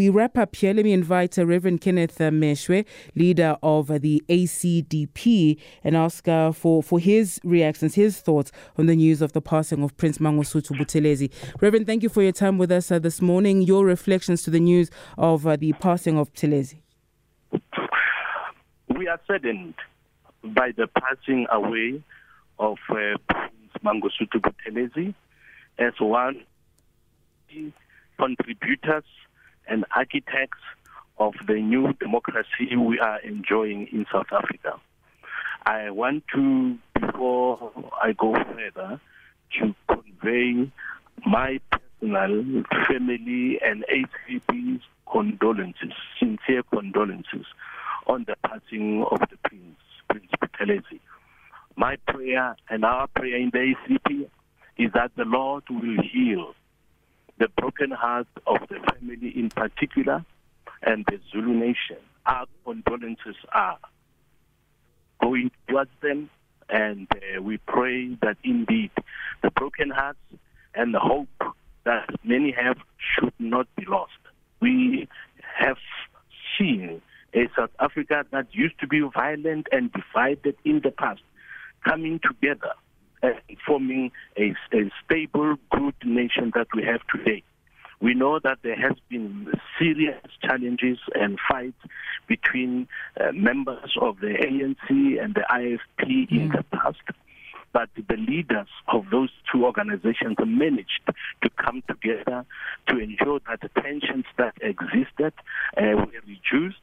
we wrap up here, let me invite uh, Reverend Kenneth uh, Meshoe, leader of uh, the ACDP, and ask for, for his reactions, his thoughts on the news of the passing of Prince Mangosuthu Buthelezi. Reverend, thank you for your time with us this morning. Your reflections to the news of the passing of Buthelezi. We are saddened by the passing away of uh, Prince Mangosuthu Buthelezi as one contributors and architects of the new democracy we are enjoying in South Africa. I want to, before I go further, to convey my personal family and ACP's condolences, sincere condolences on the passing of the Prince, Prince Buthelezi. My prayer and our prayer in the ACP is that the Lord will heal the broken heart of the family in particular and the Zulu nation. Our condolences are going towards them, and uh, we pray that indeed the broken hearts and the hope that many have should not be lost. We have seen a South Africa that used to be violent and divided in the past coming together and forming a, a stable, good nation that we have today. We know that there has been serious challenges and fights between uh, members of the ANC and the IFP mm. in the past. But the leaders of those two organizations managed to come together to ensure that the tensions that existed uh, were reduced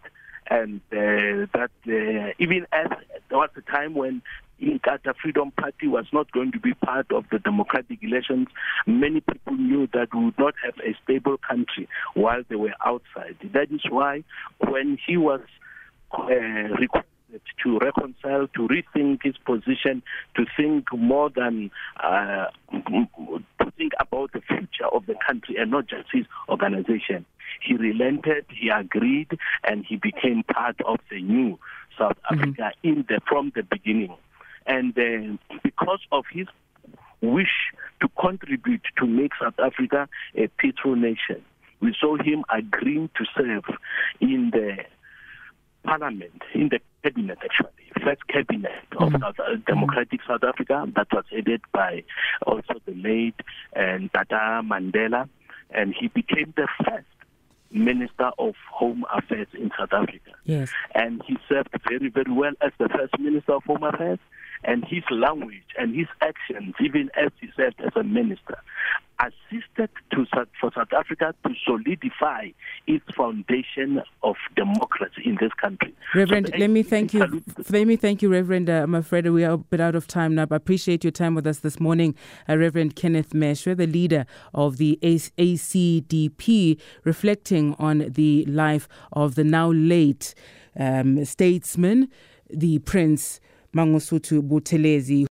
and uh, that uh, even as there was a time when Inkatha Freedom Party was not going to be part of the democratic elections, many people knew that we would not have a stable country while they were outside. That is why when he was uh, requested to reconcile, to rethink his position, to think more than uh, to think about the future of the country and not just his organization. He relented, he agreed, and he became part of the new South mm-hmm. Africa in the from the beginning. And uh, because of his wish to contribute to make South Africa a peaceful nation, we saw him agreeing to serve in the parliament, in the cabinet actually, first cabinet of mm-hmm. South, uh, Democratic South Africa that was headed by also the late and Tata Mandela, and he became the first Minister of Home Affairs in South Africa. Yes. And he served very, very well as the first Minister of Home Affairs and his language and his actions, even as he served as a minister, assisted to, for South Africa to solidify its foundation of democracy in this country. Reverend, so let me thank you. Let me thank you, Reverend. Uh, I'm afraid we are a bit out of time now, but I appreciate your time with us this morning, uh, Reverend Kenneth Meshoe, the leader of the ACDP, reflecting on the life of the now late um, statesman, the Prince mangusuthi buthelezi